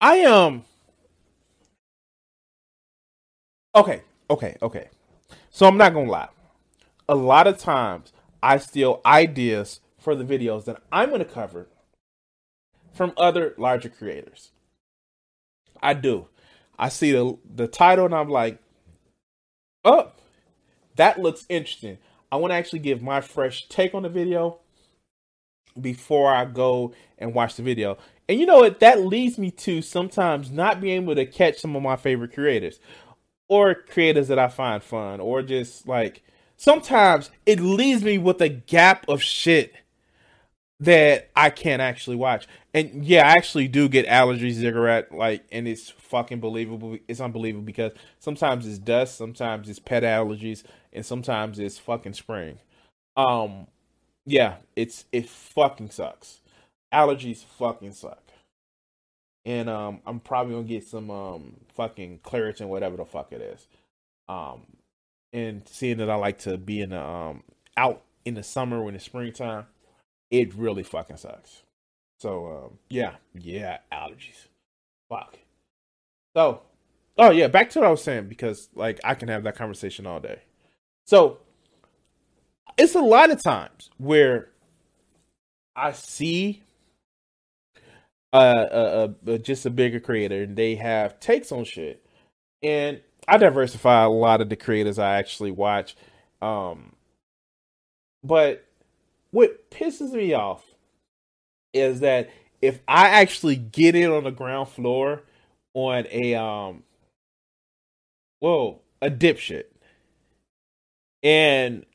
I um Okay, okay, okay. So I'm not gonna lie. A lot of times I steal ideas for the videos that I'm gonna cover from other larger creators. I do. I see the the title and I'm like, oh, that looks interesting. I want to actually give my fresh take on the video before I go and watch the video. And you know what? That leads me to sometimes not being able to catch some of my favorite creators or creators that I find fun or just like sometimes it leaves me with a gap of shit that I can't actually watch. And yeah, I actually do get allergies cigarette like and it's fucking believable. It's unbelievable because sometimes it's dust, sometimes it's pet allergies, and sometimes it's fucking spring. Um yeah, it's it fucking sucks. Allergies fucking suck. And um I'm probably gonna get some um fucking Claritin, whatever the fuck it is. Um and seeing that I like to be in the um out in the summer when it's springtime, it really fucking sucks. So um yeah, yeah, allergies. Fuck. So oh yeah, back to what I was saying because like I can have that conversation all day. So it's a lot of times where I see uh, a, a, just a bigger creator and they have takes on shit, and I diversify a lot of the creators I actually watch. Um, but what pisses me off is that if I actually get in on the ground floor on a um, whoa, a dipshit, and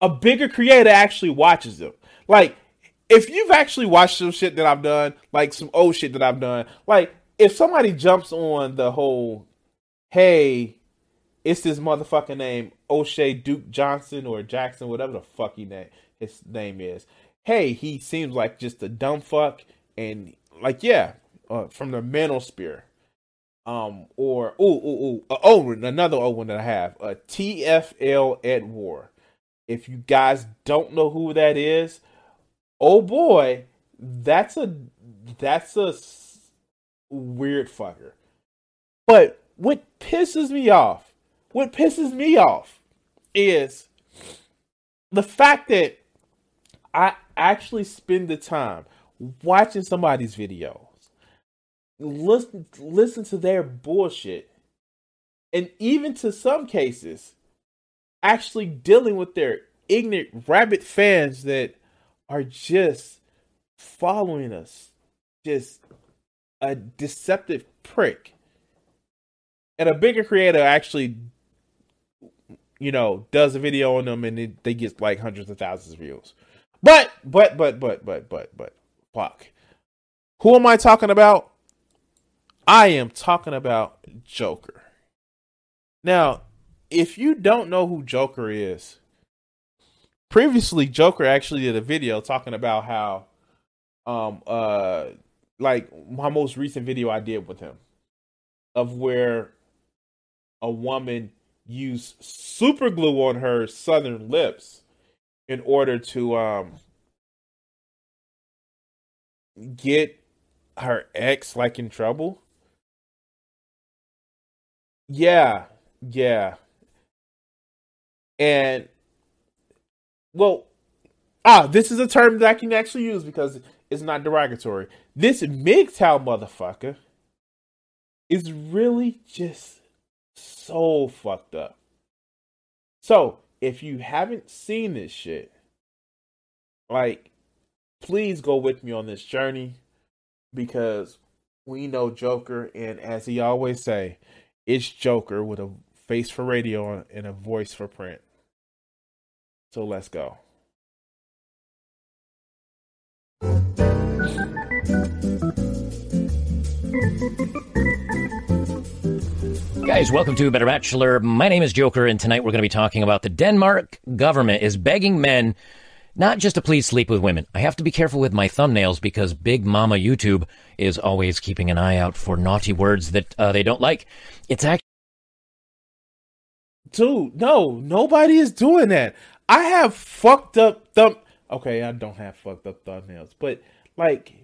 a bigger creator actually watches them. Like, if you've actually watched some shit that I've done, like some old shit that I've done, like if somebody jumps on the whole, hey, it's this motherfucking name, O'Shea Duke Johnson or Jackson, whatever the fuck he name his name is. Hey, he seems like just a dumb fuck, and like yeah, uh, from the Manosphere. Um, or oh, oh, oh, uh, oh, another old one that I have, uh, TFL at War. If you guys don't know who that is, oh boy, that's a that's a weird fucker. But what pisses me off, what pisses me off is the fact that I actually spend the time watching somebody's videos, listen listen to their bullshit, and even to some cases actually dealing with their ignorant rabbit fans that are just following us. Just a deceptive prick. And a bigger creator actually, you know, does a video on them and it, they get like hundreds of thousands of views. But, but, but, but, but, but, but, fuck. Who am I talking about? I am talking about Joker. Now, if you don't know who Joker is, previously Joker actually did a video talking about how um uh like my most recent video I did with him of where a woman used super glue on her southern lips in order to um get her ex like in trouble. Yeah, yeah. And well, ah, this is a term that I can actually use because it's not derogatory. This MGTOW motherfucker is really just so fucked up. So, if you haven't seen this shit, like, please go with me on this journey because we know Joker, and as he always say, it's Joker with a face for radio and a voice for print. So let's go. Guys, welcome to Better Bachelor. My name is Joker, and tonight we're going to be talking about the Denmark government is begging men not just to please sleep with women. I have to be careful with my thumbnails because Big Mama YouTube is always keeping an eye out for naughty words that uh, they don't like. It's actually. Dude, no, nobody is doing that. I have fucked up thumb. Okay, I don't have fucked up thumbnails, but like,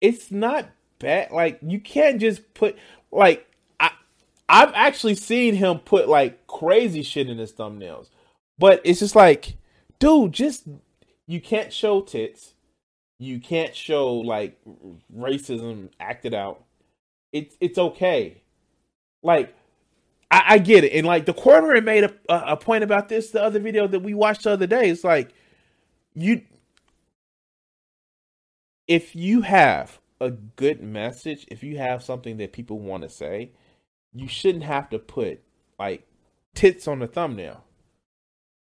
it's not bad. Like, you can't just put like I. I've actually seen him put like crazy shit in his thumbnails but it's just like, dude, just you can't show tits. You can't show like racism acted out. It's it's okay. Like I, I get it, and like the quarter made a, a point about this the other video that we watched the other day. It's like you if you have a good message, if you have something that people want to say, you shouldn't have to put like tits on the thumbnail.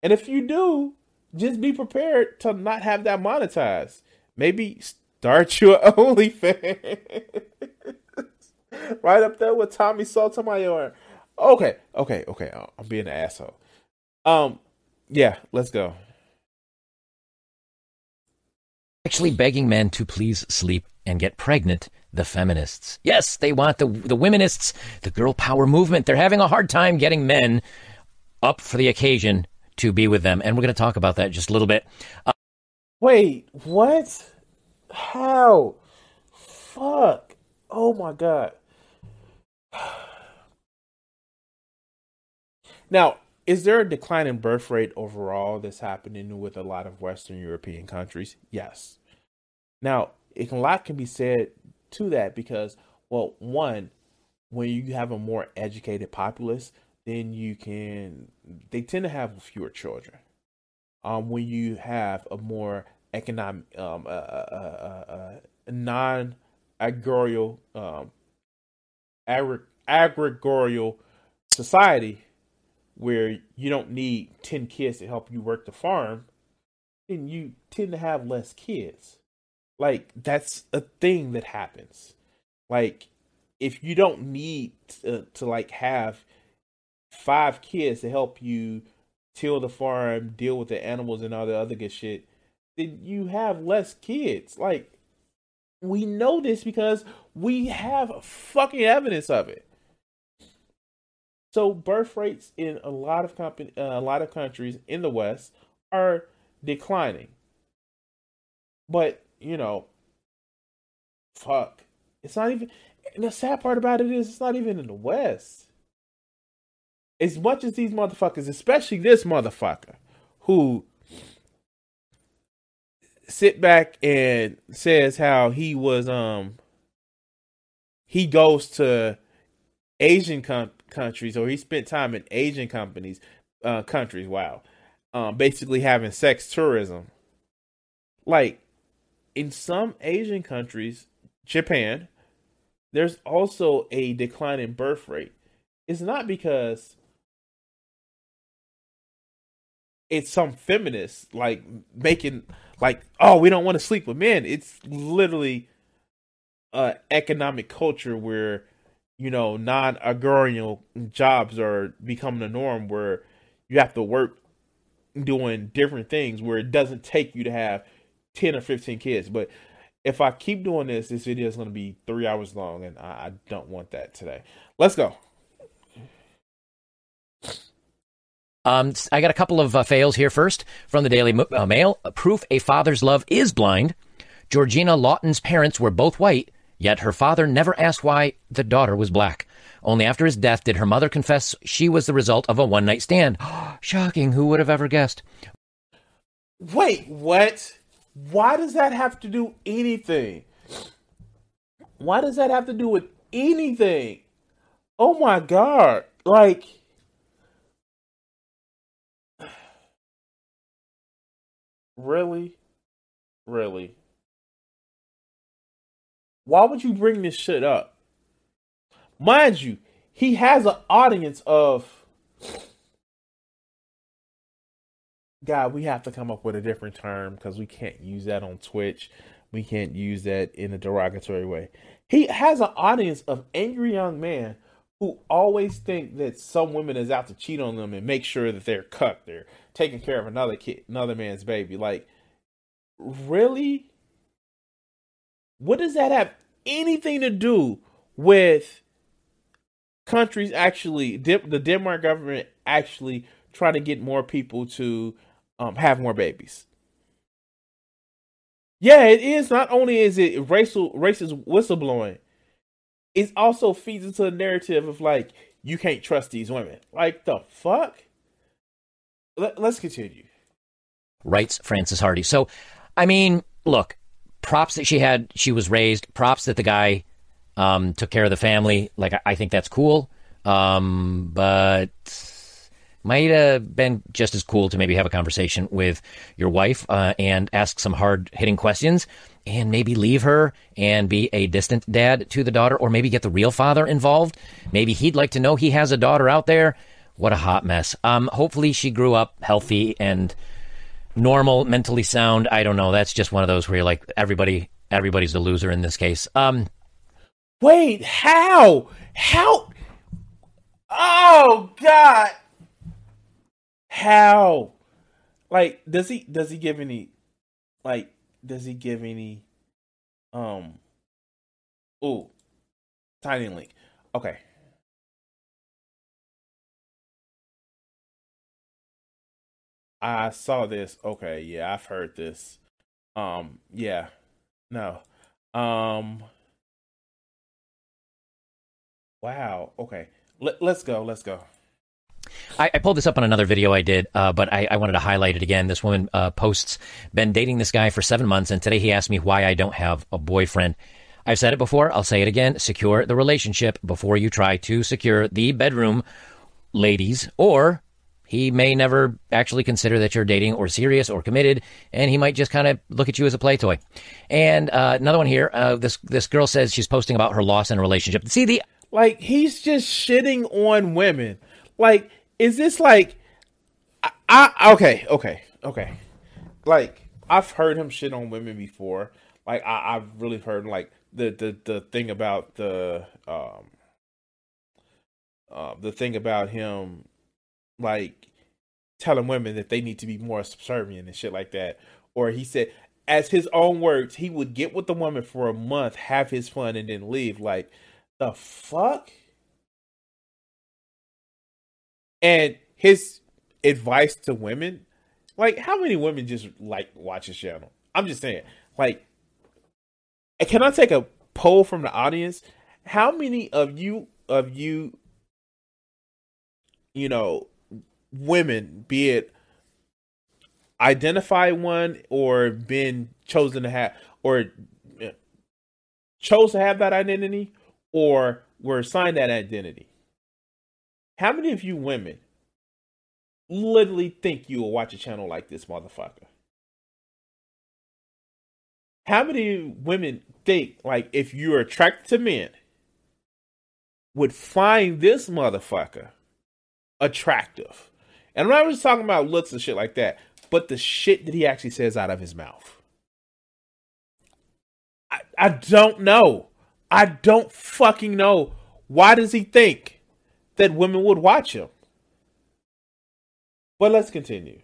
And if you do, just be prepared to not have that monetized. Maybe start your OnlyFans. right up there with Tommy Sotomayor. Okay, okay, okay. I'm being an asshole. Um, yeah, let's go. Actually, begging men to please sleep and get pregnant. The feminists, yes, they want the the womenists, the girl power movement. They're having a hard time getting men up for the occasion to be with them. And we're going to talk about that just a little bit. Uh, Wait, what? How? Fuck. Oh my God. Now, is there a decline in birth rate overall that's happening with a lot of Western European countries? Yes. Now, a lot can be said to that because, well, one, when you have a more educated populace, then you can they tend to have fewer children. Um, when you have a more economic, um, uh, uh, uh, uh non agrarial, um, agri- agrarial society where you don't need 10 kids to help you work the farm, then you tend to have less kids. Like, that's a thing that happens. Like, if you don't need to, to like have five kids to help you till the farm, deal with the animals and all the other good shit, then you have less kids. Like we know this because we have fucking evidence of it. So birth rates in a lot of company, uh, a lot of countries in the West are declining. But you know, fuck, it's not even. And the sad part about it is, it's not even in the West as much as these motherfuckers, especially this motherfucker, who sit back and says how he was um he goes to Asian com- countries or he spent time in Asian companies uh countries wow. Um basically having sex tourism. Like in some Asian countries Japan there's also a decline in birth rate. It's not because it's some feminists like making like oh we don't want to sleep with men. It's literally a economic culture where you know non-agrarian jobs are becoming the norm where you have to work doing different things where it doesn't take you to have 10 or 15 kids but if i keep doing this this video is going to be three hours long and I, I don't want that today let's go Um, I got a couple of uh, fails here first from the Daily uh, Mail. Proof a father's love is blind. Georgina Lawton's parents were both white, yet her father never asked why the daughter was black. Only after his death did her mother confess she was the result of a one night stand. Shocking. Who would have ever guessed? Wait, what? Why does that have to do anything? Why does that have to do with anything? Oh my god. Like Really? Really? Why would you bring this shit up? Mind you, he has an audience of God, we have to come up with a different term because we can't use that on Twitch. We can't use that in a derogatory way. He has an audience of angry young men who always think that some woman is out to cheat on them and make sure that they're cut, they're taking care of another kid, another man's baby. Like, really? What does that have anything to do with countries actually, the Denmark government actually trying to get more people to um, have more babies? Yeah, it is. Not only is it racial racist whistleblowing, it also feeds into the narrative of like you can't trust these women. Like the fuck. Let, let's continue. Writes Francis Hardy. So, I mean, look, props that she had. She was raised. Props that the guy um, took care of the family. Like I, I think that's cool. Um, but might have been just as cool to maybe have a conversation with your wife uh, and ask some hard hitting questions and maybe leave her and be a distant dad to the daughter or maybe get the real father involved. Maybe he'd like to know he has a daughter out there. What a hot mess. Um, hopefully she grew up healthy and normal, mentally sound. I don't know. That's just one of those where you're like everybody everybody's a loser in this case. Um Wait, how? How? Oh God! How? Like, does he does he give any like does he give any um oh tiny link. Okay. I saw this. Okay, yeah, I've heard this. Um, yeah. No. Um Wow. Okay. Let, let's go. Let's go. I, I, pulled this up on another video I did, uh, but I, I, wanted to highlight it again. This woman uh, posts, been dating this guy for seven months, and today he asked me why I don't have a boyfriend. I've said it before, I'll say it again. Secure the relationship before you try to secure the bedroom, ladies, or he may never actually consider that you're dating or serious or committed, and he might just kind of look at you as a play toy. And uh, another one here, uh, this this girl says she's posting about her loss in a relationship. See the like he's just shitting on women. Like, is this like I, I okay, okay, okay. Like, I've heard him shit on women before. Like I, I've really heard like the, the the thing about the um uh, the thing about him like telling women that they need to be more subservient and shit like that. Or he said as his own words, he would get with the woman for a month, have his fun, and then leave. Like the fuck? And his advice to women, like how many women just like watch his channel? I'm just saying, like, can I take a poll from the audience? How many of you of you, you know, women, be it identify one or been chosen to have or eh, chose to have that identity or were assigned that identity. How many of you women literally think you will watch a channel like this, motherfucker? How many women think, like, if you're attracted to men, would find this motherfucker attractive? And I'm not just talking about looks and shit like that, but the shit that he actually says out of his mouth. I, I don't know. I don't fucking know. Why does he think that women would watch him? But let's continue.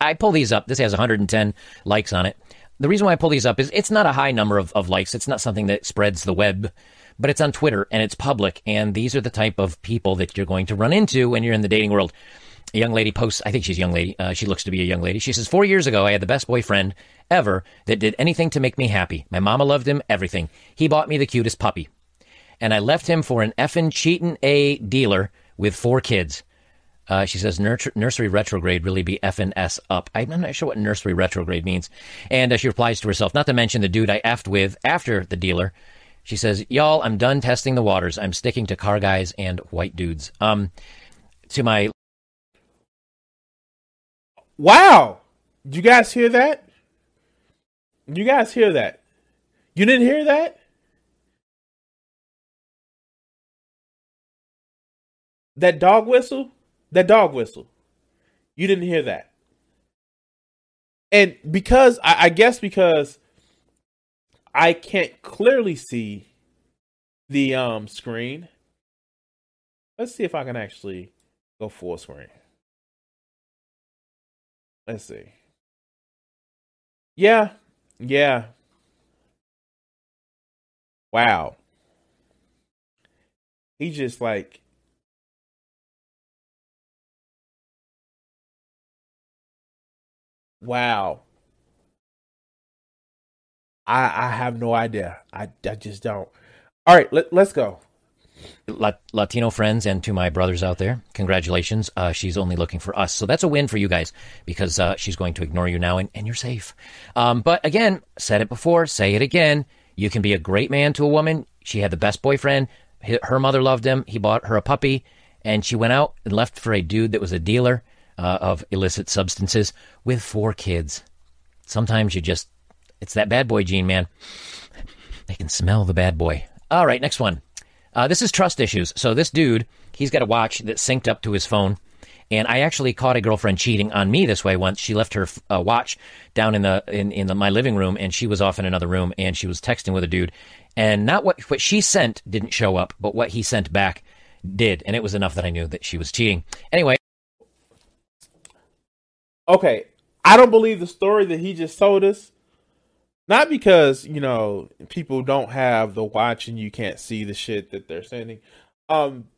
I pull these up. This has 110 likes on it. The reason why I pull these up is it's not a high number of, of likes. It's not something that spreads the web, but it's on Twitter and it's public. And these are the type of people that you're going to run into when you're in the dating world. A young lady posts, I think she's a young lady. Uh, she looks to be a young lady. She says, Four years ago, I had the best boyfriend ever that did anything to make me happy. My mama loved him, everything. He bought me the cutest puppy. And I left him for an effin' cheating A dealer with four kids. Uh, she says Mercury retrograde really be effing s up. I'm not sure what Mercury retrograde means. And uh, she replies to herself, not to mention the dude I effed with after the dealer. She says, "Y'all, I'm done testing the waters. I'm sticking to car guys and white dudes." Um, to my wow, did you guys hear that? You guys hear that? You didn't hear that? That dog whistle? That dog whistle. You didn't hear that. And because, I, I guess because I can't clearly see the um screen. Let's see if I can actually go full screen. Let's see. Yeah, yeah. Wow. He just like Wow. I I have no idea. I I just don't. All right, let, let's go. Latino friends and to my brothers out there, congratulations. Uh, she's only looking for us. So that's a win for you guys because uh, she's going to ignore you now and, and you're safe. Um, but again, said it before, say it again. You can be a great man to a woman. She had the best boyfriend. Her mother loved him. He bought her a puppy and she went out and left for a dude that was a dealer uh, of illicit substances with four kids. Sometimes you just, it's that bad boy gene, man. They can smell the bad boy. All right, next one. Uh, this is trust issues. So this dude, he's got a watch that synced up to his phone. And I actually caught a girlfriend cheating on me this way once. She left her uh, watch down in the in in the, my living room, and she was off in another room, and she was texting with a dude. And not what what she sent didn't show up, but what he sent back did, and it was enough that I knew that she was cheating. Anyway. Okay, I don't believe the story that he just told us. Not because, you know, people don't have the watch and you can't see the shit that they're sending. Um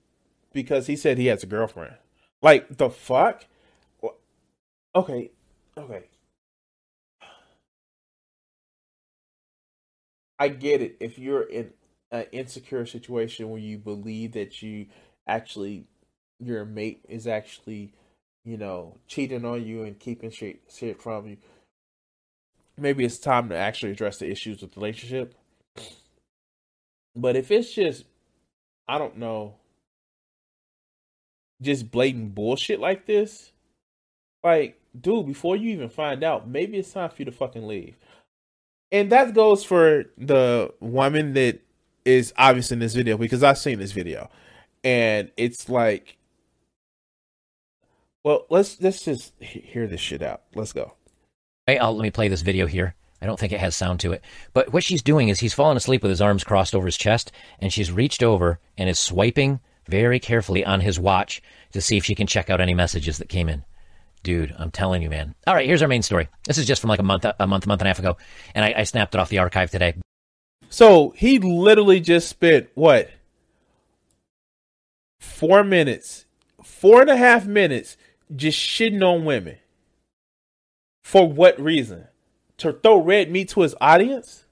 because he said he has a girlfriend. Like the fuck? Okay. Okay. I get it. If you're in an insecure situation where you believe that you actually your mate is actually, you know, cheating on you and keeping shit, shit from you, maybe it's time to actually address the issues with the relationship. But if it's just, I don't know, just blatant bullshit like this, like, dude, before you even find out, maybe it's time for you to fucking leave. And that goes for the woman that is obvious in this video because I've seen this video. And it's like, well, let's let's just hear this shit out. Let's go. I'll, let me play this video here. I don't think it has sound to it. But what she's doing is he's fallen asleep with his arms crossed over his chest, and she's reached over and is swiping very carefully on his watch to see if she can check out any messages that came in. Dude, I'm telling you, man. All right, here's our main story. This is just from like a month, a month, month and a half ago, and I, I snapped it off the archive today. So he literally just spent what? Four minutes, four and a half minutes, just shitting on women. For what reason? To throw red meat to his audience?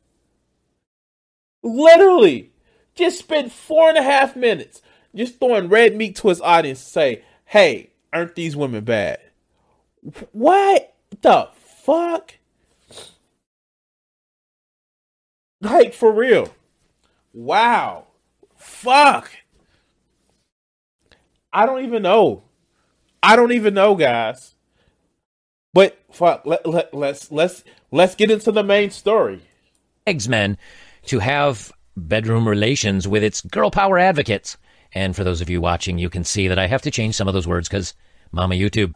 Literally, just spend four and a half minutes just throwing red meat to his audience to say, hey, aren't these women bad? What the fuck? Like, for real. Wow. Fuck. I don't even know. I don't even know, guys. But fuck, let, let, let's let's let's get into the main story. Eggs men to have bedroom relations with its girl power advocates. And for those of you watching, you can see that I have to change some of those words because Mama YouTube.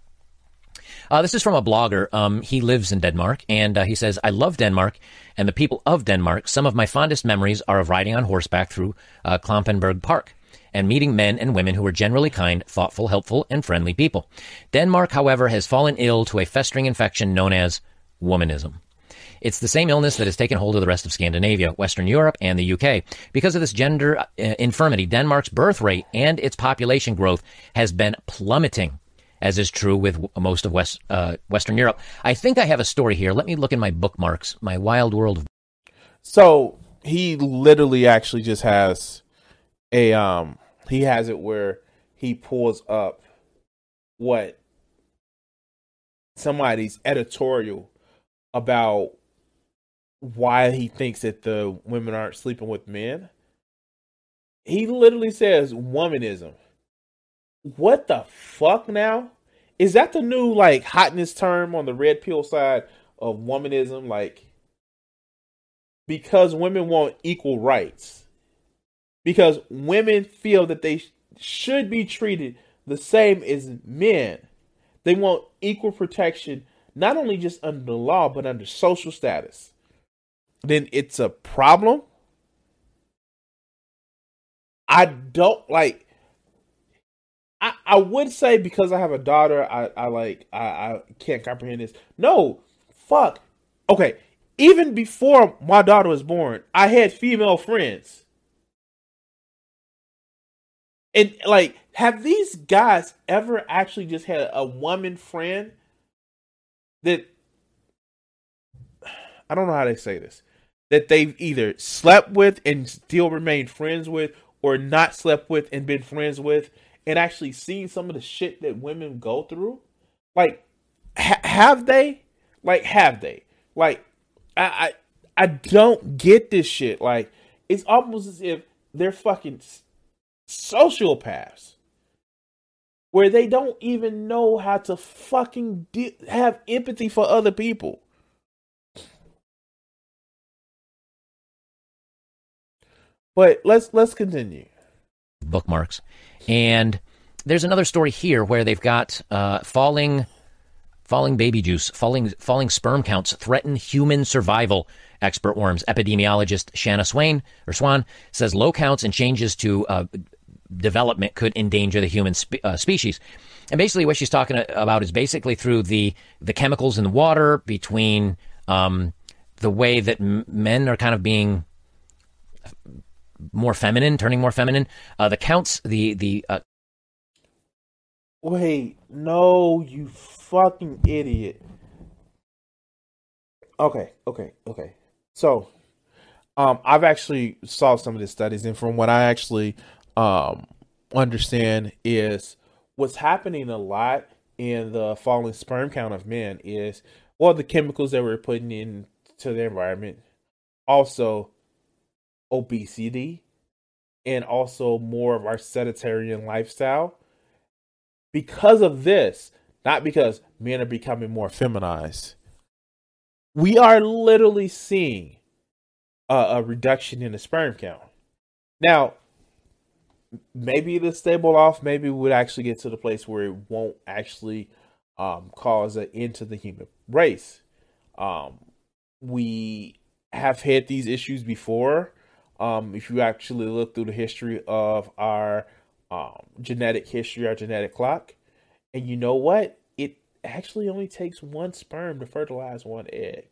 Uh, this is from a blogger. Um, he lives in Denmark, and uh, he says, I love Denmark and the people of Denmark. Some of my fondest memories are of riding on horseback through uh, Park and meeting men and women who are generally kind, thoughtful, helpful, and friendly people. Denmark, however, has fallen ill to a festering infection known as womanism. It's the same illness that has taken hold of the rest of Scandinavia, Western Europe, and the UK. Because of this gender uh, infirmity, Denmark's birth rate and its population growth has been plummeting, as is true with most of West, uh, Western Europe. I think I have a story here. Let me look in my bookmarks, my wild world. So he literally actually just has a um he has it where he pulls up what somebody's editorial about why he thinks that the women aren't sleeping with men. He literally says womanism. What the fuck now? Is that the new like hotness term on the red pill side of womanism? Like because women want equal rights. Because women feel that they sh- should be treated the same as men. They want equal protection, not only just under the law, but under social status. Then it's a problem. I don't like. I, I would say because I have a daughter, I, I like I, I can't comprehend this. No, fuck. Okay, even before my daughter was born, I had female friends. And like, have these guys ever actually just had a woman friend that I don't know how they say this that they've either slept with and still remained friends with, or not slept with and been friends with, and actually seen some of the shit that women go through? Like, ha- have they? Like, have they? Like, I, I I don't get this shit. Like, it's almost as if they're fucking sociopaths where they don't even know how to fucking de- have empathy for other people. But let's let's continue. Bookmarks, and there's another story here where they've got uh, falling, falling baby juice, falling falling sperm counts threaten human survival. Expert worms epidemiologist Shanna Swain or Swan says low counts and changes to uh, development could endanger the human spe- uh, species. And basically, what she's talking about is basically through the the chemicals in the water, between um, the way that m- men are kind of being more feminine, turning more feminine. Uh, the counts, the the. Uh... Wait, no, you fucking idiot. Okay, okay, okay. So, um, I've actually saw some of the studies, and from what I actually um understand is what's happening a lot in the falling sperm count of men is well the chemicals that we're putting into the environment, also obesity, and also more of our sedentary lifestyle. Because of this, not because men are becoming more feminized, we are literally seeing a, a reduction in the sperm count. Now, maybe it'll stable off. Maybe we would actually get to the place where it won't actually um, cause an end to the human race. Um, we have had these issues before. Um, if you actually look through the history of our um, genetic history, our genetic clock, and you know what? It actually only takes one sperm to fertilize one egg.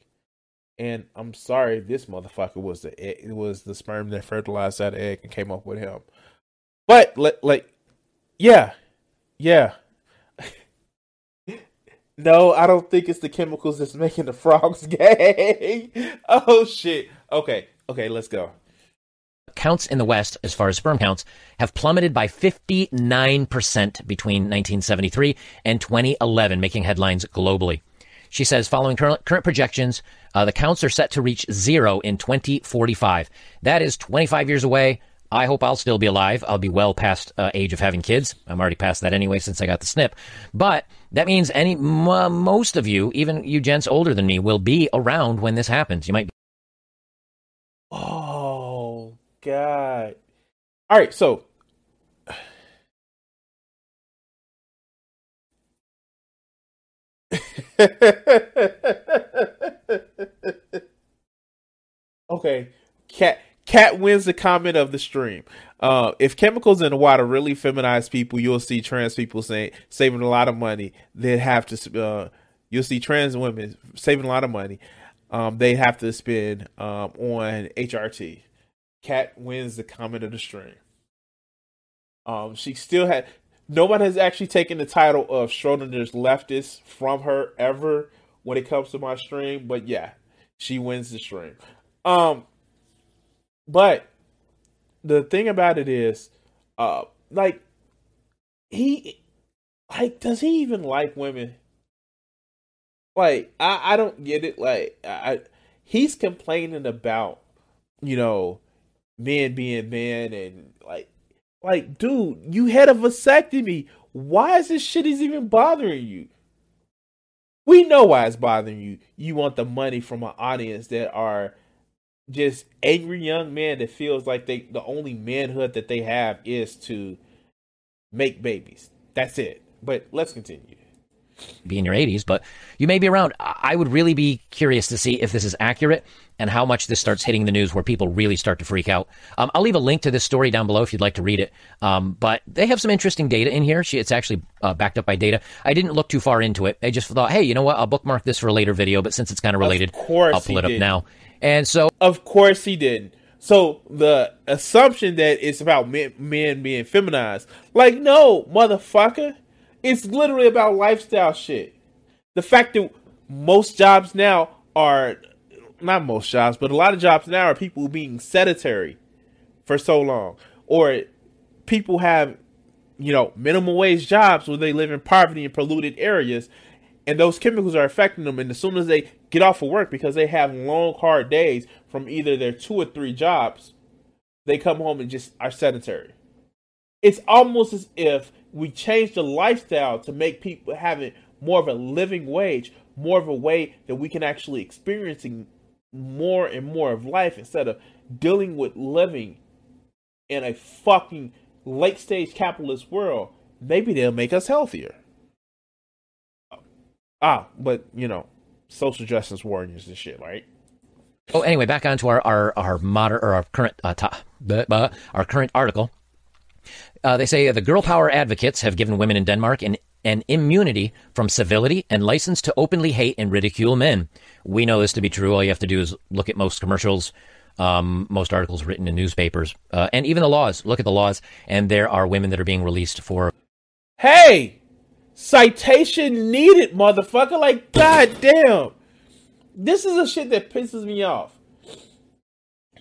And I'm sorry, this motherfucker was the it was the sperm that fertilized that egg and came up with him. But like, yeah, yeah. no, I don't think it's the chemicals that's making the frogs gay. oh shit. Okay, okay, let's go. Counts in the West, as far as sperm counts, have plummeted by 59% between 1973 and 2011, making headlines globally. She says, following current, current projections, uh, the counts are set to reach zero in 2045. That is 25 years away. I hope I'll still be alive. I'll be well past uh, age of having kids. I'm already past that anyway since I got the snip. But that means any m- most of you, even you gents older than me, will be around when this happens. You might. Be- oh God! All right, so okay, cat cat wins the comment of the stream. Uh, if chemicals in the water really feminize people, you'll see trans people saying saving a lot of money. They have to. Uh, you'll see trans women saving a lot of money. Um, they have to spend um, on HRT. Cat wins the comment of the stream. Um, she still had nobody has actually taken the title of Schrodinger's leftist from her ever when it comes to my stream, but yeah, she wins the stream. Um, but the thing about it is, uh, like he, like, does he even like women? Like, I, I don't get it. Like, I, he's complaining about, you know, men being men and like, like, dude, you had a vasectomy. Why is this shit is even bothering you? We know why it's bothering you. You want the money from an audience that are just angry young men that feels like they the only manhood that they have is to make babies. That's it. But let's continue. Be in your 80s, but you may be around. I would really be curious to see if this is accurate and how much this starts hitting the news where people really start to freak out. Um, I'll leave a link to this story down below if you'd like to read it. Um, but they have some interesting data in here. She, it's actually uh, backed up by data. I didn't look too far into it. I just thought, hey, you know what? I'll bookmark this for a later video, but since it's kind of related, I'll pull it up did. now. And so, of course, he didn't. So the assumption that it's about men, men being feminized, like, no, motherfucker, it's literally about lifestyle shit. The fact that most jobs now are not most jobs, but a lot of jobs now are people being sedentary for so long, or people have, you know, minimum wage jobs where they live in poverty and polluted areas, and those chemicals are affecting them. And as soon as they get off of work because they have long, hard days from either their two or three jobs, they come home and just are sedentary. It's almost as if we change the lifestyle to make people having more of a living wage, more of a way that we can actually experiencing more and more of life instead of dealing with living in a fucking late stage capitalist world, maybe they'll make us healthier. Ah, but you know, social justice warriors and shit, right? Oh, anyway, back onto our our our modern or our current uh, ta- our current article. Uh, they say the girl power advocates have given women in Denmark an an immunity from civility and license to openly hate and ridicule men. We know this to be true. All you have to do is look at most commercials, um, most articles written in newspapers, uh, and even the laws. Look at the laws, and there are women that are being released for. Hey, citation needed, motherfucker! Like, goddamn, this is a shit that pisses me off.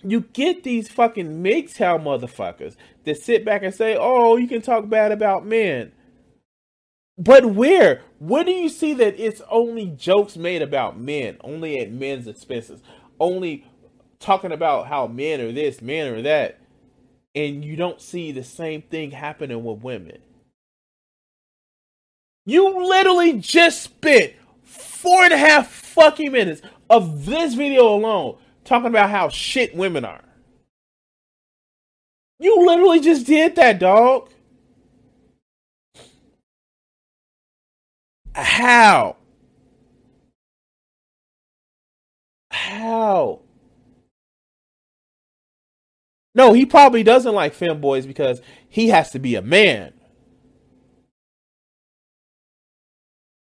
You get these fucking MGTOW motherfuckers that sit back and say, "Oh, you can talk bad about men." But where? Where do you see that it's only jokes made about men, only at men's expenses, only talking about how men are this, men are that, and you don't see the same thing happening with women? You literally just spent four and a half fucking minutes of this video alone talking about how shit women are. You literally just did that, dog. How? How? No, he probably doesn't like femboys because he has to be a man.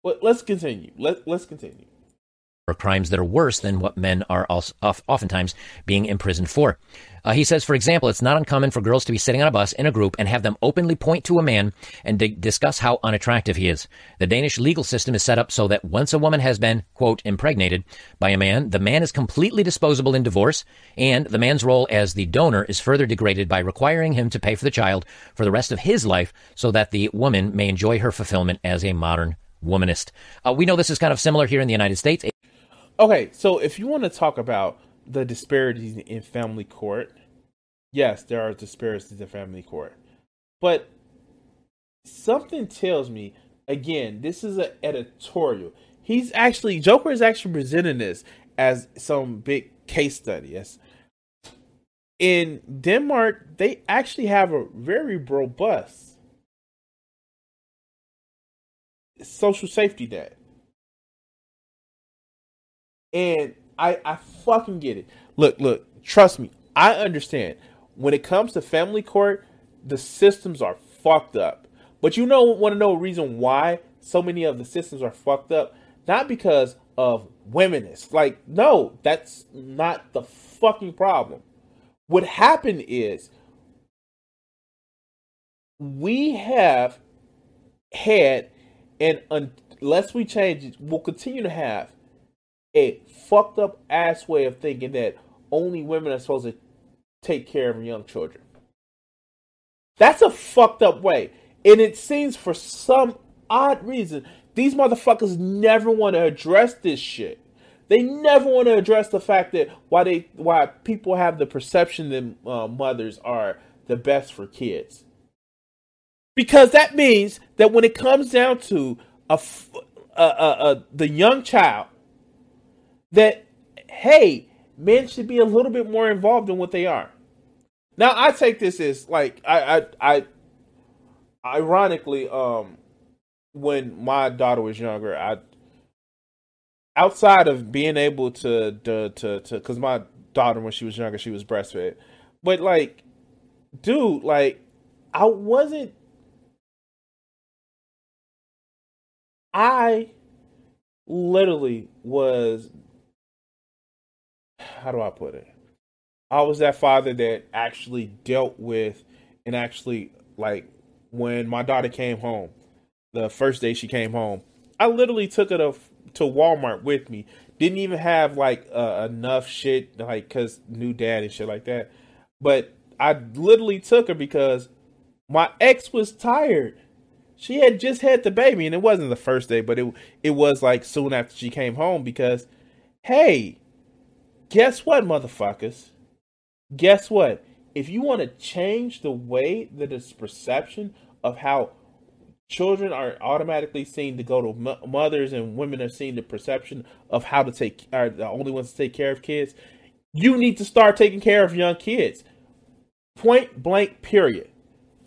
But let's continue. Let, let's continue. Or crimes that are worse than what men are also, oftentimes being imprisoned for. Uh, he says, for example, it's not uncommon for girls to be sitting on a bus in a group and have them openly point to a man and d- discuss how unattractive he is. The Danish legal system is set up so that once a woman has been, quote, impregnated by a man, the man is completely disposable in divorce, and the man's role as the donor is further degraded by requiring him to pay for the child for the rest of his life so that the woman may enjoy her fulfillment as a modern womanist. Uh, we know this is kind of similar here in the United States. Okay, so if you want to talk about the disparities in family court, yes, there are disparities in family court. But something tells me, again, this is an editorial. He's actually, Joker is actually presenting this as some big case study. Yes. In Denmark, they actually have a very robust social safety net. And I I fucking get it. Look, look, trust me, I understand. When it comes to family court, the systems are fucked up. But you know want to know a reason why so many of the systems are fucked up? Not because of womanists. Like, no, that's not the fucking problem. What happened is we have had and unless we change it, we'll continue to have a fucked up ass way of thinking that only women are supposed to take care of young children. That's a fucked up way. And it seems for some odd reason, these motherfuckers never want to address this shit. They never want to address the fact that why they why people have the perception that uh, mothers are the best for kids. Because that means that when it comes down to a, a, a, a the young child, that hey, men should be a little bit more involved in what they are. Now I take this as like I I, I ironically um when my daughter was younger, I outside of being able to to to because my daughter when she was younger she was breastfed, but like, dude, like I wasn't. I literally was. How do I put it? I was that father that actually dealt with and actually like when my daughter came home, the first day she came home, I literally took her to to Walmart with me. Didn't even have like uh, enough shit like cuz new dad and shit like that. But I literally took her because my ex was tired. She had just had the baby and it wasn't the first day, but it it was like soon after she came home because hey, guess what motherfuckers? Guess what? If you want to change the way that it's perception of how children are automatically seen to go to m- mothers and women are seen the perception of how to take are the only ones to take care of kids you need to start taking care of young kids point blank period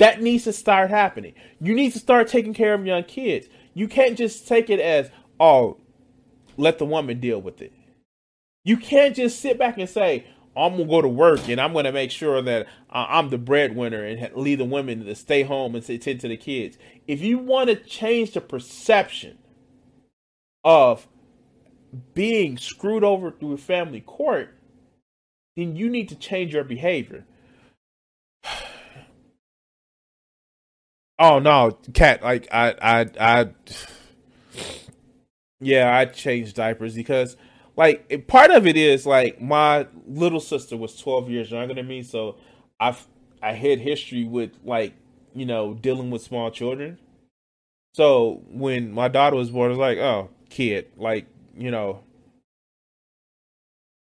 that needs to start happening you need to start taking care of young kids you can't just take it as oh let the woman deal with it you can't just sit back and say I'm gonna go to work and I'm gonna make sure that I'm the breadwinner and leave the women to stay home and tend to the kids. If you want to change the perception of being screwed over through family court, then you need to change your behavior. Oh no, cat! Like I, I, I, yeah, I changed diapers because like part of it is like my little sister was 12 years younger than me so i've i had history with like you know dealing with small children so when my daughter was born it was like oh kid like you know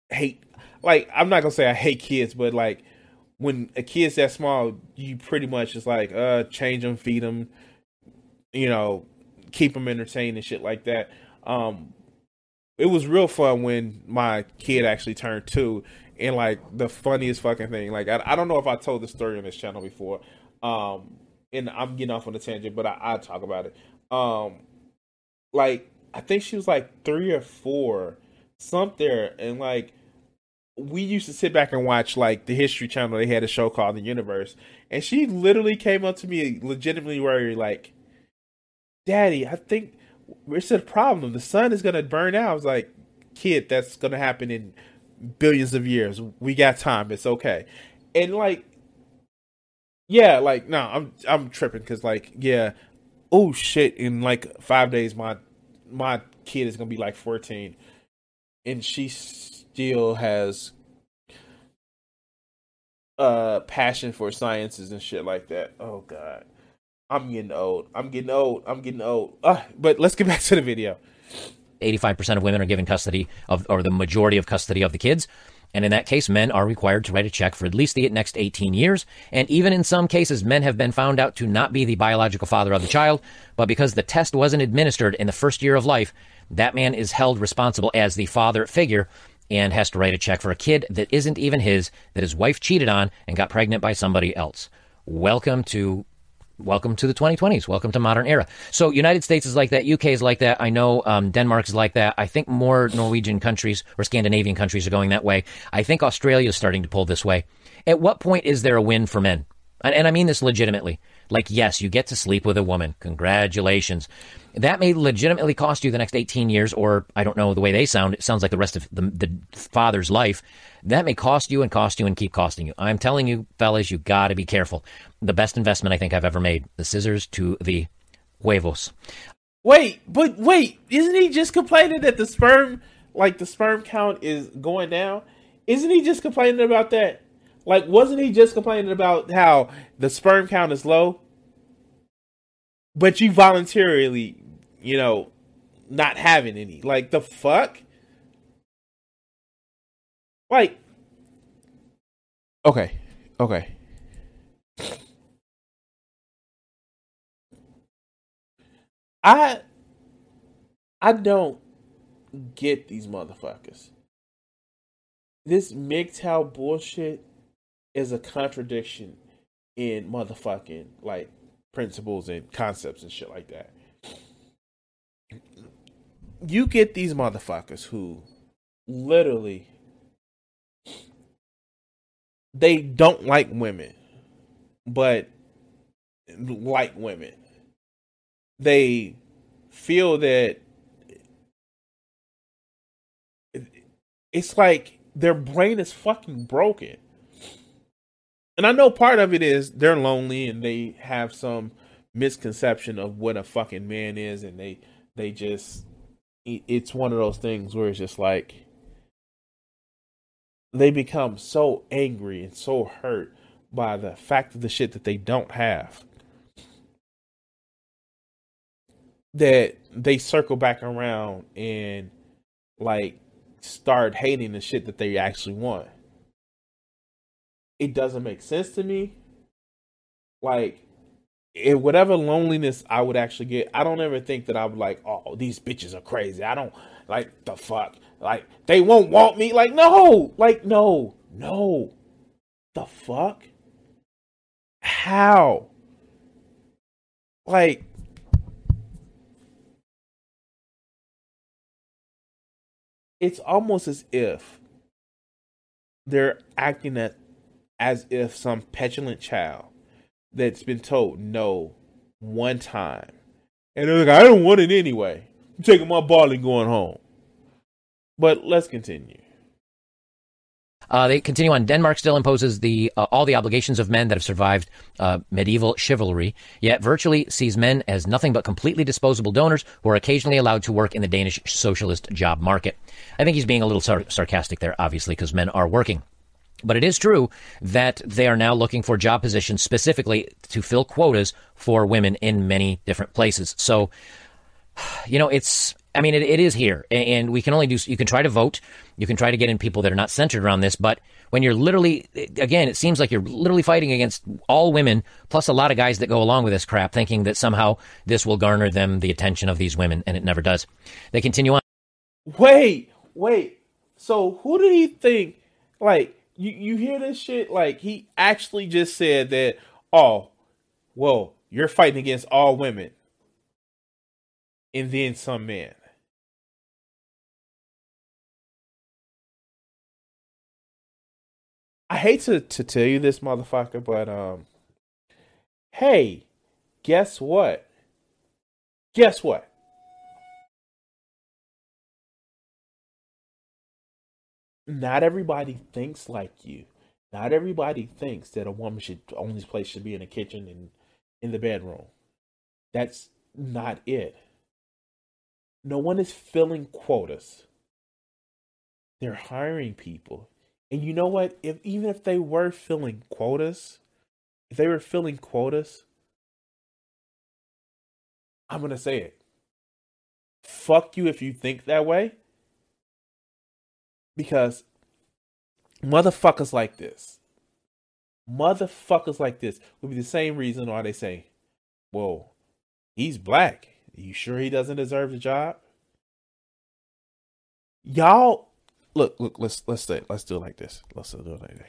hate like i'm not gonna say i hate kids but like when a kid's that small you pretty much just like uh change them feed them you know keep them entertained and shit like that. Um it was real fun when my kid actually turned two. And like the funniest fucking thing like i, I don't know if i told the story on this channel before um and i'm getting off on a tangent but i i talk about it. Um like i think she was like three or four something and like we used to sit back and watch like the history channel they had a show called the universe and she literally came up to me legitimately worried like daddy i think it's a problem. The sun is gonna burn out. I was like, kid, that's gonna happen in billions of years. We got time. It's okay. And like, yeah, like no, I'm I'm tripping because like yeah, oh shit, in like five days my my kid is gonna be like 14, and she still has uh passion for sciences and shit like that. Oh god. I'm getting old. I'm getting old. I'm getting old. Uh, but let's get back to the video. 85% of women are given custody of, or the majority of custody of the kids. And in that case, men are required to write a check for at least the next 18 years. And even in some cases, men have been found out to not be the biological father of the child. But because the test wasn't administered in the first year of life, that man is held responsible as the father figure and has to write a check for a kid that isn't even his, that his wife cheated on and got pregnant by somebody else. Welcome to welcome to the 2020s. Welcome to modern era. So United States is like that. UK is like that. I know um, Denmark is like that. I think more Norwegian countries or Scandinavian countries are going that way. I think Australia is starting to pull this way. At what point is there a win for men? And, and I mean this legitimately. Like, yes, you get to sleep with a woman. Congratulations. That may legitimately cost you the next 18 years, or I don't know the way they sound. It sounds like the rest of the, the father's life. That may cost you and cost you and keep costing you. I'm telling you, fellas, you got to be careful. The best investment I think I've ever made the scissors to the huevos. Wait, but wait, isn't he just complaining that the sperm, like the sperm count is going down? Isn't he just complaining about that? Like, wasn't he just complaining about how the sperm count is low? but you voluntarily, you know, not having any. Like the fuck? Like Okay. Okay. I I don't get these motherfuckers. This MGTOW bullshit is a contradiction in motherfucking like principles and concepts and shit like that. You get these motherfuckers who literally they don't like women, but like women. They feel that it's like their brain is fucking broken. And I know part of it is they're lonely and they have some misconception of what a fucking man is and they they just it's one of those things where it's just like they become so angry and so hurt by the fact of the shit that they don't have that they circle back around and like start hating the shit that they actually want. It doesn't make sense to me. Like, if whatever loneliness I would actually get, I don't ever think that I would like, oh, oh, these bitches are crazy. I don't like the fuck. Like, they won't want me. Like, no, like, no, no. The fuck? How? Like, it's almost as if they're acting as if some petulant child that's been told no one time. And they're like, I don't want it anyway. I'm taking my ball and going home. But let's continue. Uh, they continue on. Denmark still imposes the uh, all the obligations of men that have survived uh, medieval chivalry, yet virtually sees men as nothing but completely disposable donors who are occasionally allowed to work in the Danish socialist job market. I think he's being a little sar- sarcastic there, obviously, because men are working. But it is true that they are now looking for job positions specifically to fill quotas for women in many different places. So, you know, it's I mean, it, it is here, and we can only do. You can try to vote, you can try to get in people that are not centered around this, but when you're literally, again, it seems like you're literally fighting against all women, plus a lot of guys that go along with this crap, thinking that somehow this will garner them the attention of these women, and it never does. They continue on. Wait, wait. So who did he think? Like, you you hear this shit? Like, he actually just said that. Oh, well, you're fighting against all women, and then some men. I hate to, to tell you this, motherfucker, but um, hey, guess what? Guess what? Not everybody thinks like you. Not everybody thinks that a woman should only place should be in the kitchen and in the bedroom. That's not it. No one is filling quotas. They're hiring people and you know what? If even if they were filling quotas, if they were filling quotas, I'm gonna say it. Fuck you if you think that way. Because motherfuckers like this, motherfuckers like this would be the same reason why they say, Whoa, he's black. Are you sure he doesn't deserve the job? Y'all look, look, let's let's say let's do it like this. Let's do it like this.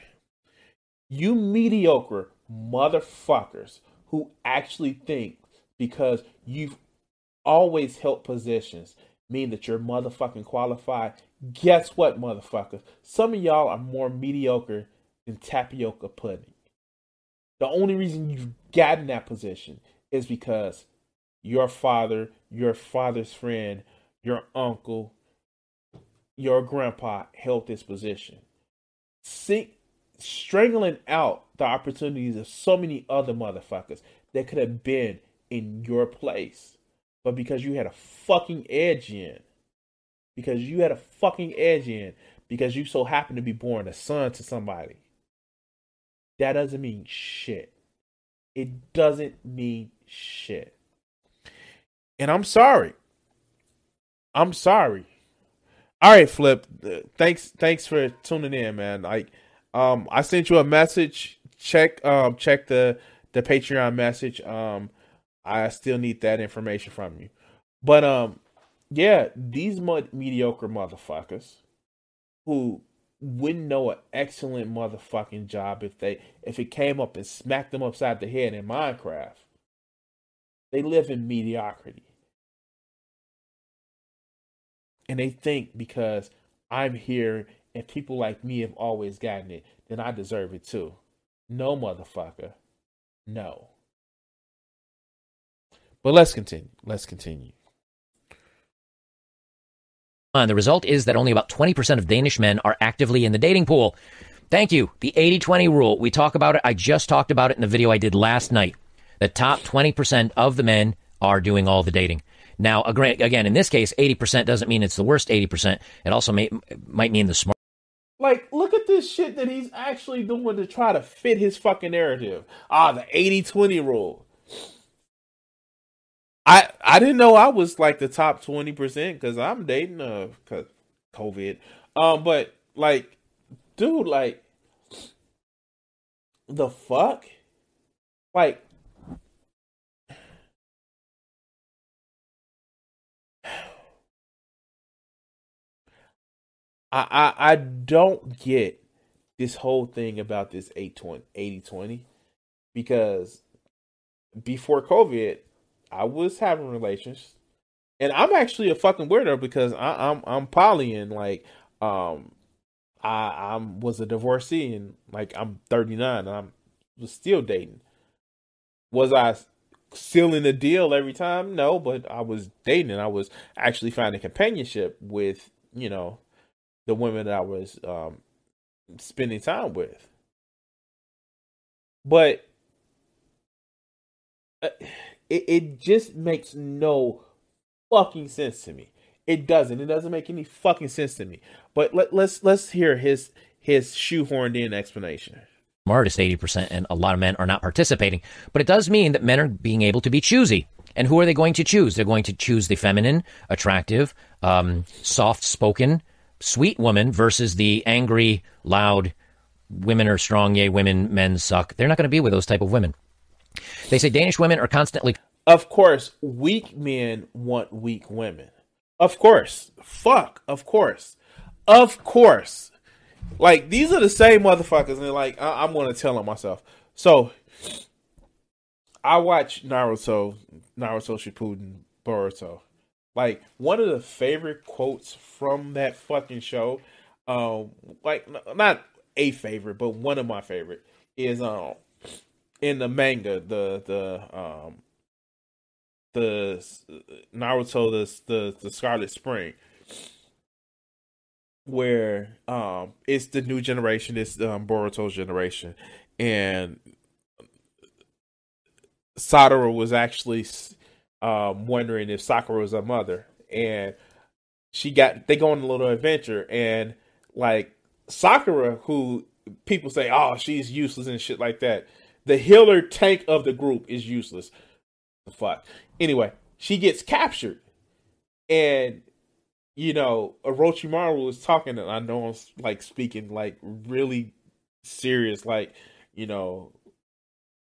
You mediocre motherfuckers who actually think because you've always held positions mean that you're motherfucking qualified. Guess what, motherfuckers? Some of y'all are more mediocre than tapioca pudding. The only reason you've gotten that position is because your father, your father's friend, your uncle, your grandpa held this position. See, strangling out the opportunities of so many other motherfuckers that could have been in your place. But because you had a fucking edge in, because you had a fucking edge in, because you so happened to be born a son to somebody, that doesn't mean shit. It doesn't mean shit. And I'm sorry. I'm sorry. All right, Flip. Thanks thanks for tuning in, man. Like um I sent you a message. Check um check the the Patreon message. Um I still need that information from you. But um yeah, these mud mediocre motherfuckers who wouldn't know an excellent motherfucking job if they if it came up and smacked them upside the head in Minecraft. They live in mediocrity. And they think because I'm here and people like me have always gotten it, then I deserve it too. No, motherfucker. No. But let's continue. Let's continue. And the result is that only about 20% of Danish men are actively in the dating pool. Thank you. The 80 20 rule. We talk about it. I just talked about it in the video I did last night. The top 20% of the men are doing all the dating. Now, again, in this case, 80% doesn't mean it's the worst 80%. It also may, might mean the smart. Like, look at this shit that he's actually doing to try to fit his fucking narrative. Ah, the 80 20 rule. I I didn't know I was like the top twenty percent because I'm dating uh cause COVID. Um, but like, dude, like, the fuck, like. I, I I don't get this whole thing about this 80 20 because before COVID, I was having relations, and I'm actually a fucking weirdo because I, am I'm, I'm poly and like um I I was a divorcee and like I'm 39 and I'm was still dating. Was I sealing the deal every time? No, but I was dating. And I was actually finding companionship with you know the women that I was um spending time with. But uh, it, it just makes no fucking sense to me. It doesn't. It doesn't make any fucking sense to me. But let, let's let's hear his his shoehorned in explanation. Smartest eighty percent, and a lot of men are not participating. But it does mean that men are being able to be choosy. And who are they going to choose? They're going to choose the feminine, attractive, um, soft-spoken, sweet woman versus the angry, loud. Women are strong, yay, women, men suck. They're not going to be with those type of women. They say Danish women are constantly. Of course, weak men want weak women. Of course. Fuck. Of course. Of course. Like, these are the same motherfuckers. And, like, I- am going to tell them myself. So, I watch Naruto, Naruto Shippuden, Boruto. Like, one of the favorite quotes from that fucking show, um, like, not a favorite, but one of my favorite, is, um, in the manga, the the um the Naruto the the, the Scarlet Spring where um it's the new generation, it's um Boruto's generation and Sarada was actually um wondering if Sakura was a mother and she got they go on a little adventure and like Sakura who people say oh she's useless and shit like that the healer tank of the group is useless. The fuck. Anyway, she gets captured, and you know Orochimaru is talking, and I know I'm like speaking like really serious, like you know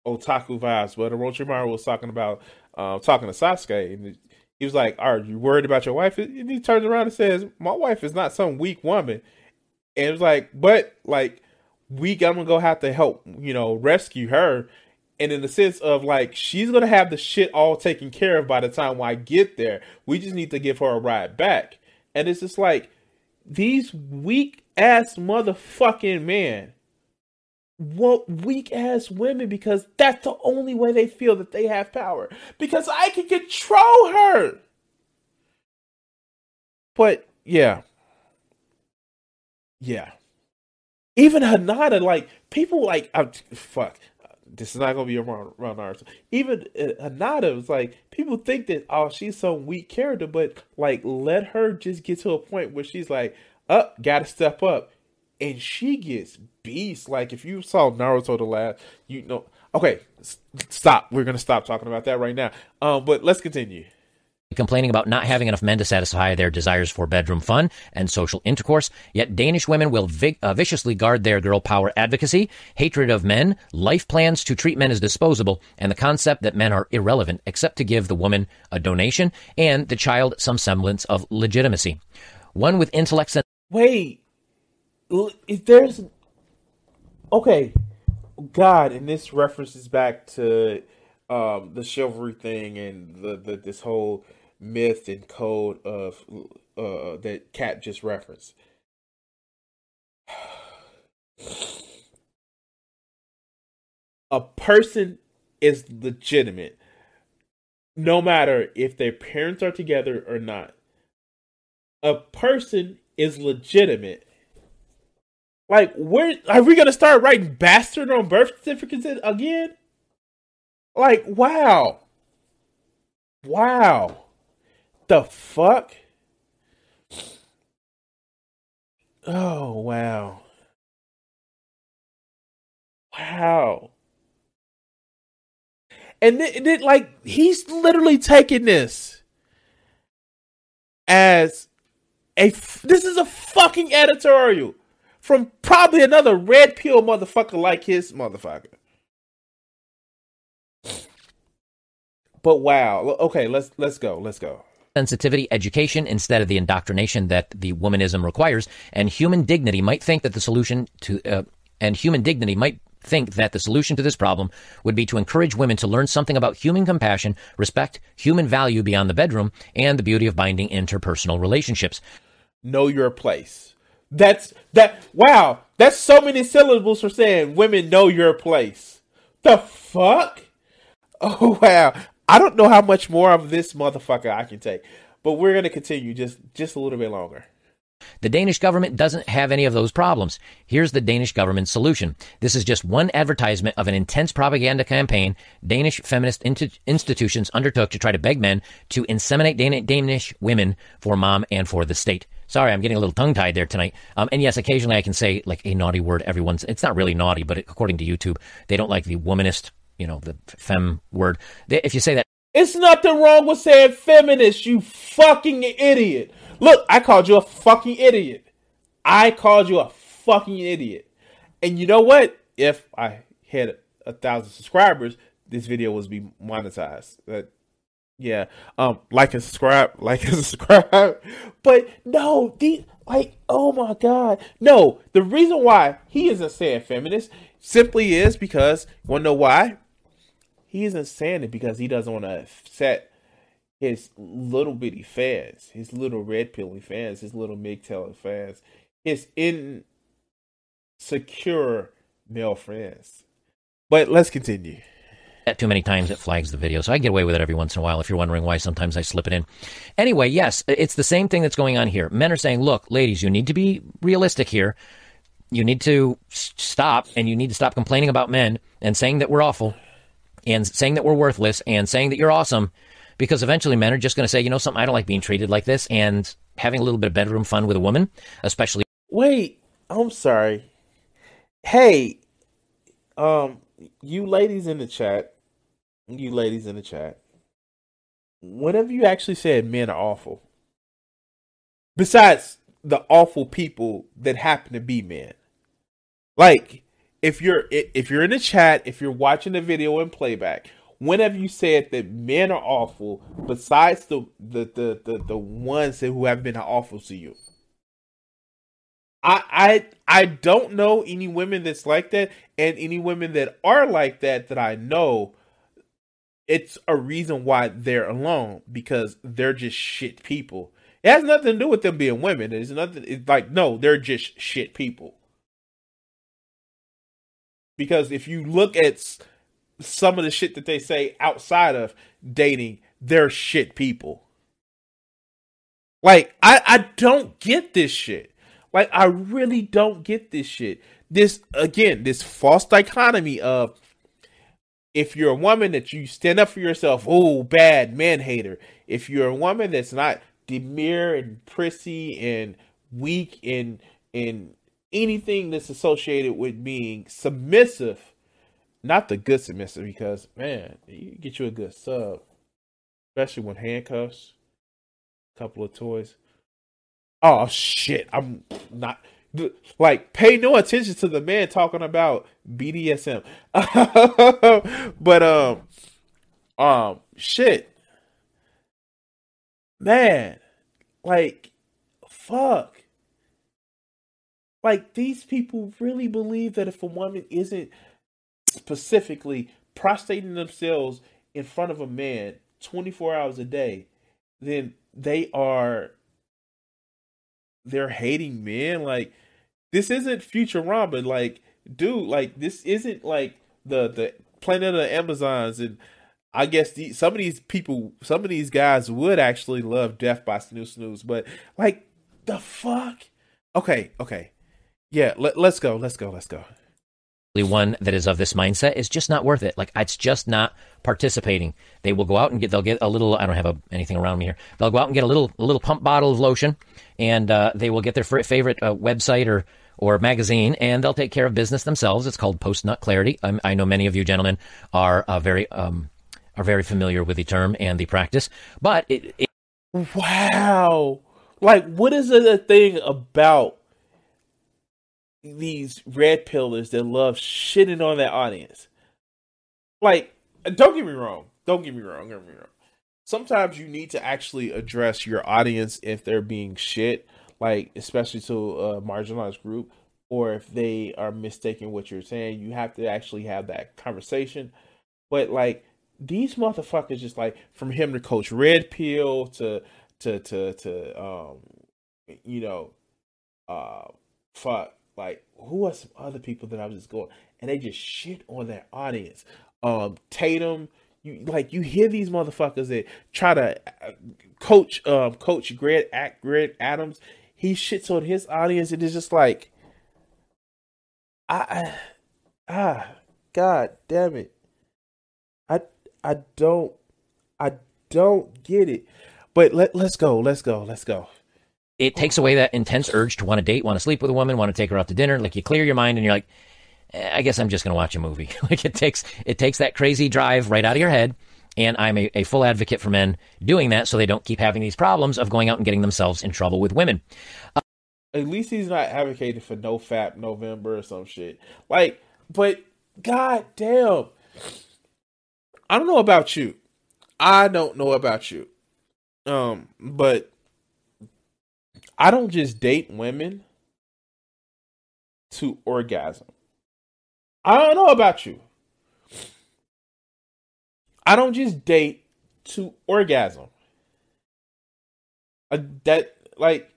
otaku vibes. But Orochimaru was talking about uh, talking to Sasuke, and he was like, "Are you worried about your wife?" And he turns around and says, "My wife is not some weak woman." And it was like, but like we I'm gonna go have to help, you know, rescue her. And in the sense of like she's gonna have the shit all taken care of by the time I get there. We just need to give her a ride back. And it's just like these weak ass motherfucking men want weak ass women because that's the only way they feel that they have power. Because I can control her. But yeah. Yeah even Hanada, like people like I'm, fuck. This is not gonna be around, around Naruto. Even uh, Hinata was like people think that oh she's some weak character, but like let her just get to a point where she's like, up, oh, gotta step up, and she gets beast. Like if you saw Naruto the last, you know. Okay, stop. We're gonna stop talking about that right now. Um, but let's continue. Complaining about not having enough men to satisfy their desires for bedroom fun and social intercourse. Yet Danish women will vi- uh, viciously guard their girl power advocacy, hatred of men, life plans to treat men as disposable, and the concept that men are irrelevant except to give the woman a donation and the child some semblance of legitimacy. One with intellect. Wait, if there's okay, God, and this references back to um, the chivalry thing and the, the this whole myth and code of uh, that Cat just referenced. A person is legitimate no matter if their parents are together or not. A person is legitimate. Like, where are we gonna start writing bastard on birth certificates again? Like, wow. Wow. The fuck? Oh, wow. Wow. And then, like, he's literally taking this as a. This is a fucking editorial from probably another red pill motherfucker like his motherfucker. But wow. Okay, let's let's go. Let's go. Sensitivity education instead of the indoctrination that the womanism requires, and human dignity might think that the solution to uh, and human dignity might think that the solution to this problem would be to encourage women to learn something about human compassion, respect, human value beyond the bedroom, and the beauty of binding interpersonal relationships. Know your place. That's that. Wow, that's so many syllables for saying women know your place. The fuck? Oh wow! I don't know how much more of this motherfucker I can take, but we're going to continue just just a little bit longer. The Danish government doesn't have any of those problems. Here's the Danish government's solution. This is just one advertisement of an intense propaganda campaign Danish feminist institutions undertook to try to beg men to inseminate Dan- Danish women for mom and for the state. Sorry, I'm getting a little tongue tied there tonight. Um, and yes, occasionally I can say like a naughty word. Everyone's, it's not really naughty, but according to YouTube, they don't like the womanist you know, the fem word. If you say that. It's nothing wrong with saying feminist, you fucking idiot. Look, I called you a fucking idiot. I called you a fucking idiot. And you know what? If I had a thousand subscribers, this video was be monetized. Yeah, um, like and subscribe, like and subscribe. But no, these like, oh my god, no. The reason why he isn't saying feminist simply is because you wanna know why? He isn't saying it because he doesn't want to upset his little bitty fans, his little red pilling fans, his little MGTOW fans, his insecure male friends. But let's continue. Too many times it flags the video, so I get away with it every once in a while. If you're wondering why sometimes I slip it in. Anyway, yes, it's the same thing that's going on here. Men are saying, "Look, ladies, you need to be realistic here. You need to stop, and you need to stop complaining about men and saying that we're awful and saying that we're worthless and saying that you're awesome because eventually men are just going to say, you know, something, I don't like being treated like this and having a little bit of bedroom fun with a woman, especially. Wait, I'm sorry. Hey, um, you ladies in the chat, you ladies in the chat, whenever you actually said men are awful, besides the awful people that happen to be men, like, if you're if you're in the chat, if you're watching the video in playback, whenever you said that men are awful, besides the the the the, the ones who have been awful to you. I I I don't know any women that's like that, and any women that are like that that I know. It's a reason why they're alone because they're just shit people. It has nothing to do with them being women. It's nothing. It's like no, they're just shit people because if you look at some of the shit that they say outside of dating, they're shit people. Like I I don't get this shit. Like I really don't get this shit. This again, this false dichotomy of if you're a woman that you stand up for yourself, oh bad man hater. If you're a woman that's not demure and prissy and weak and and anything that's associated with being submissive, not the good submissive, because man, you get you a good sub, especially when handcuffs. A couple of toys. Oh shit! I'm not like pay no attention to the man talking about BDSM. but um, um, shit, man, like, fuck. Like these people really believe that if a woman isn't specifically prostrating themselves in front of a man 24 hours a day, then they are they're hating men. Like this isn't Futurama. Like, dude, like this isn't like the the planet of the Amazons and I guess the, some of these people, some of these guys would actually love Death by Snoo Snooze, but like the fuck. Okay, okay, yeah. Let, let's go. Let's go. Let's go one that is of this mindset is just not worth it. Like it's just not participating. They will go out and get they'll get a little. I don't have a, anything around me here. They'll go out and get a little a little pump bottle of lotion, and uh, they will get their favorite uh, website or or magazine, and they'll take care of business themselves. It's called post nut clarity. Um, I know many of you gentlemen are uh, very um, are very familiar with the term and the practice, but it, it wow, like what is the thing about these red pillers that love shitting on their audience. Like, don't get me wrong. Don't get me wrong. Don't get me wrong. Sometimes you need to actually address your audience if they're being shit, like especially to a marginalized group, or if they are mistaking what you're saying. You have to actually have that conversation. But like these motherfuckers, just like from him to Coach Red Pill to to to to um, you know, uh, fuck like who are some other people that I was just going and they just shit on their audience. Um, Tatum, you like you hear these motherfuckers that try to uh, coach um coach Greg Greg Adams. He shits on his audience and it's just like I, I ah god damn it. I I don't I don't get it. But let let's go. Let's go. Let's go it takes away that intense urge to want to date, want to sleep with a woman, want to take her out to dinner. Like you clear your mind and you're like, eh, I guess I'm just going to watch a movie. like it takes it takes that crazy drive right out of your head. And I'm a, a, full advocate for men doing that so they don't keep having these problems of going out and getting themselves in trouble with women. Uh, At least he's not advocating for no fap November or some shit. Like, but god damn. I don't know about you. I don't know about you. Um, but I don't just date women to orgasm. I don't know about you. I don't just date to orgasm. Uh, that like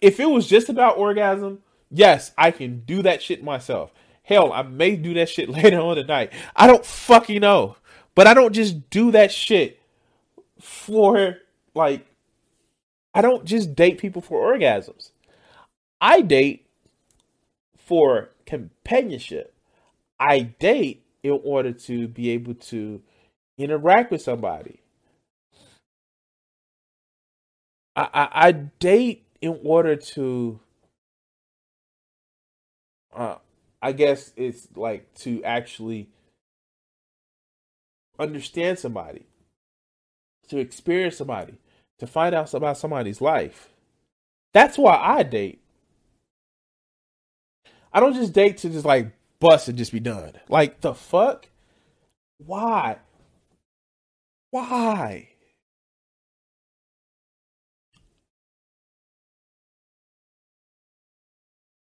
if it was just about orgasm, yes, I can do that shit myself. Hell, I may do that shit later on tonight. I don't fucking know. But I don't just do that shit for like I don't just date people for orgasms. I date for companionship. I date in order to be able to interact with somebody. I, I, I date in order to, uh, I guess it's like to actually understand somebody, to experience somebody, to find out about somebody's life. That's why I date. I don't just date to just like bust and just be done. Like the fuck? Why? Why?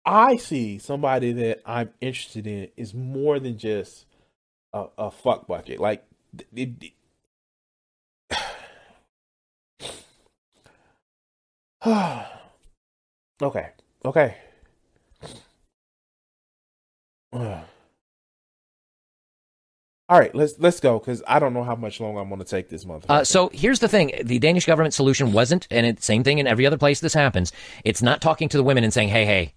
I see somebody that I'm interested in is more than just a, a fuck bucket. Like it, it, okay. Okay. All right, let's let's go because I don't know how much longer I'm going to take this month. Uh, so here's the thing: the Danish government solution wasn't, and it's same thing in every other place this happens. It's not talking to the women and saying, "Hey, hey,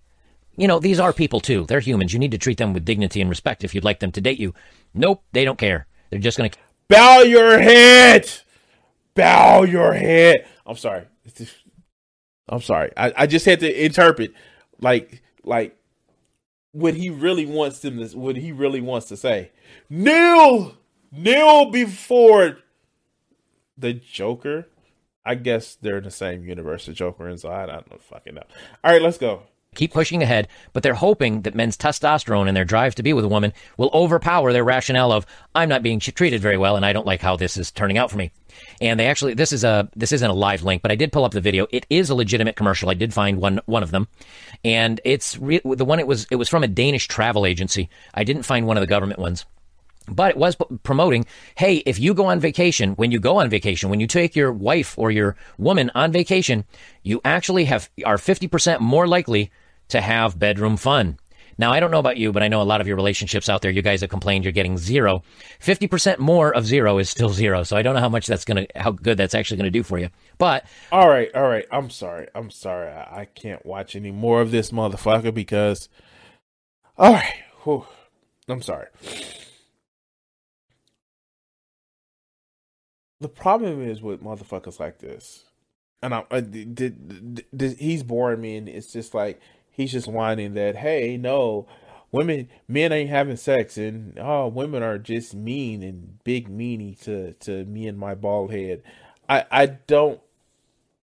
you know these are people too. They're humans. You need to treat them with dignity and respect if you'd like them to date you." Nope, they don't care. They're just going to bow your head, bow your head. I'm sorry. I'm sorry. I, I just had to interpret like like what he really wants them to what he really wants to say. Kneel kneel before the Joker. I guess they're in the same universe as Joker and so I don't know fucking know. All right, let's go. Keep pushing ahead, but they're hoping that men's testosterone and their drive to be with a woman will overpower their rationale of I'm not being treated very well and I don't like how this is turning out for me. And they actually this is a this isn't a live link, but I did pull up the video. It is a legitimate commercial. I did find one one of them, and it's re- the one it was it was from a Danish travel agency. I didn't find one of the government ones. But it was promoting, hey, if you go on vacation, when you go on vacation, when you take your wife or your woman on vacation, you actually have are 50% more likely to have bedroom fun. Now, I don't know about you, but I know a lot of your relationships out there, you guys have complained you're getting zero. 50% more of zero is still zero. So I don't know how much that's going to, how good that's actually going to do for you. But. All right, all right. I'm sorry. I'm sorry. I, I can't watch any more of this motherfucker because. All right. Whew. I'm sorry. The problem is with motherfuckers like this. And I, I uh, did, did, he's boring me, and it's just like he's just whining that hey no women men ain't having sex and oh women are just mean and big meanie to to me and my bald head. I i don't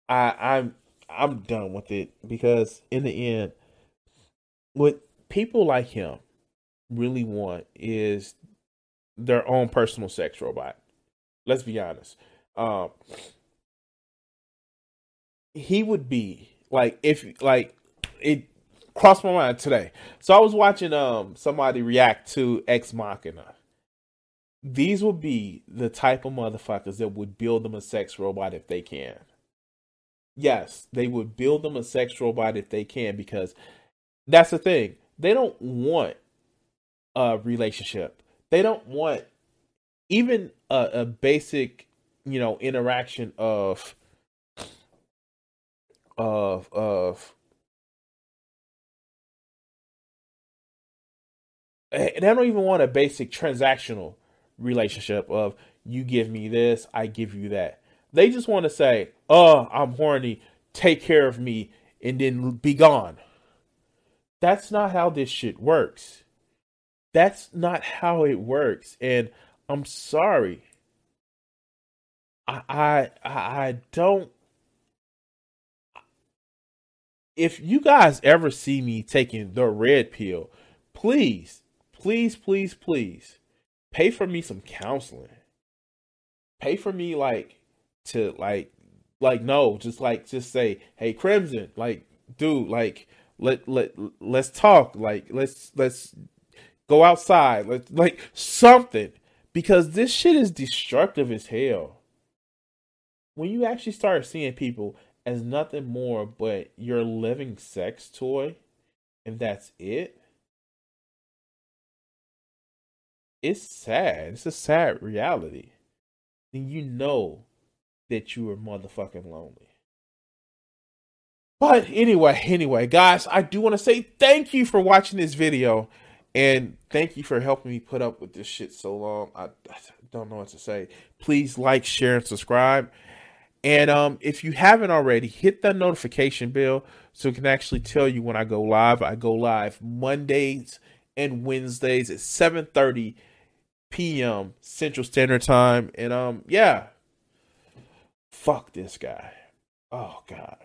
i i'm i'm done with it because in the end what people like him really want is their own personal sex robot. Let's be honest. Um he would be like if like it crossed my mind today. So I was watching um somebody react to Ex Machina. These would be the type of motherfuckers that would build them a sex robot if they can. Yes, they would build them a sex robot if they can because that's the thing. They don't want a relationship. They don't want even a, a basic, you know, interaction of of of they don't even want a basic transactional relationship of you give me this, I give you that. They just want to say, "Oh, I'm horny, take care of me," and then be gone. That's not how this shit works. That's not how it works, and I'm sorry. I I I don't. If you guys ever see me taking the red pill, please please, please, please pay for me some counseling. Pay for me like to like like no, just like just say, hey Crimson, like dude, like let let let's talk. Like let's let's go outside. Let like something. Because this shit is destructive as hell. When you actually start seeing people as nothing more but your living sex toy, and that's it it's sad. It's a sad reality. Then you know that you are motherfucking lonely. But anyway, anyway, guys, I do want to say thank you for watching this video. And thank you for helping me put up with this shit so long. I, I don't know what to say. Please like, share, and subscribe. And um, if you haven't already, hit that notification bell so it can actually tell you when I go live. I go live Mondays and Wednesdays at 7:30 p.m. Central Standard Time. And um, yeah, fuck this guy. Oh God.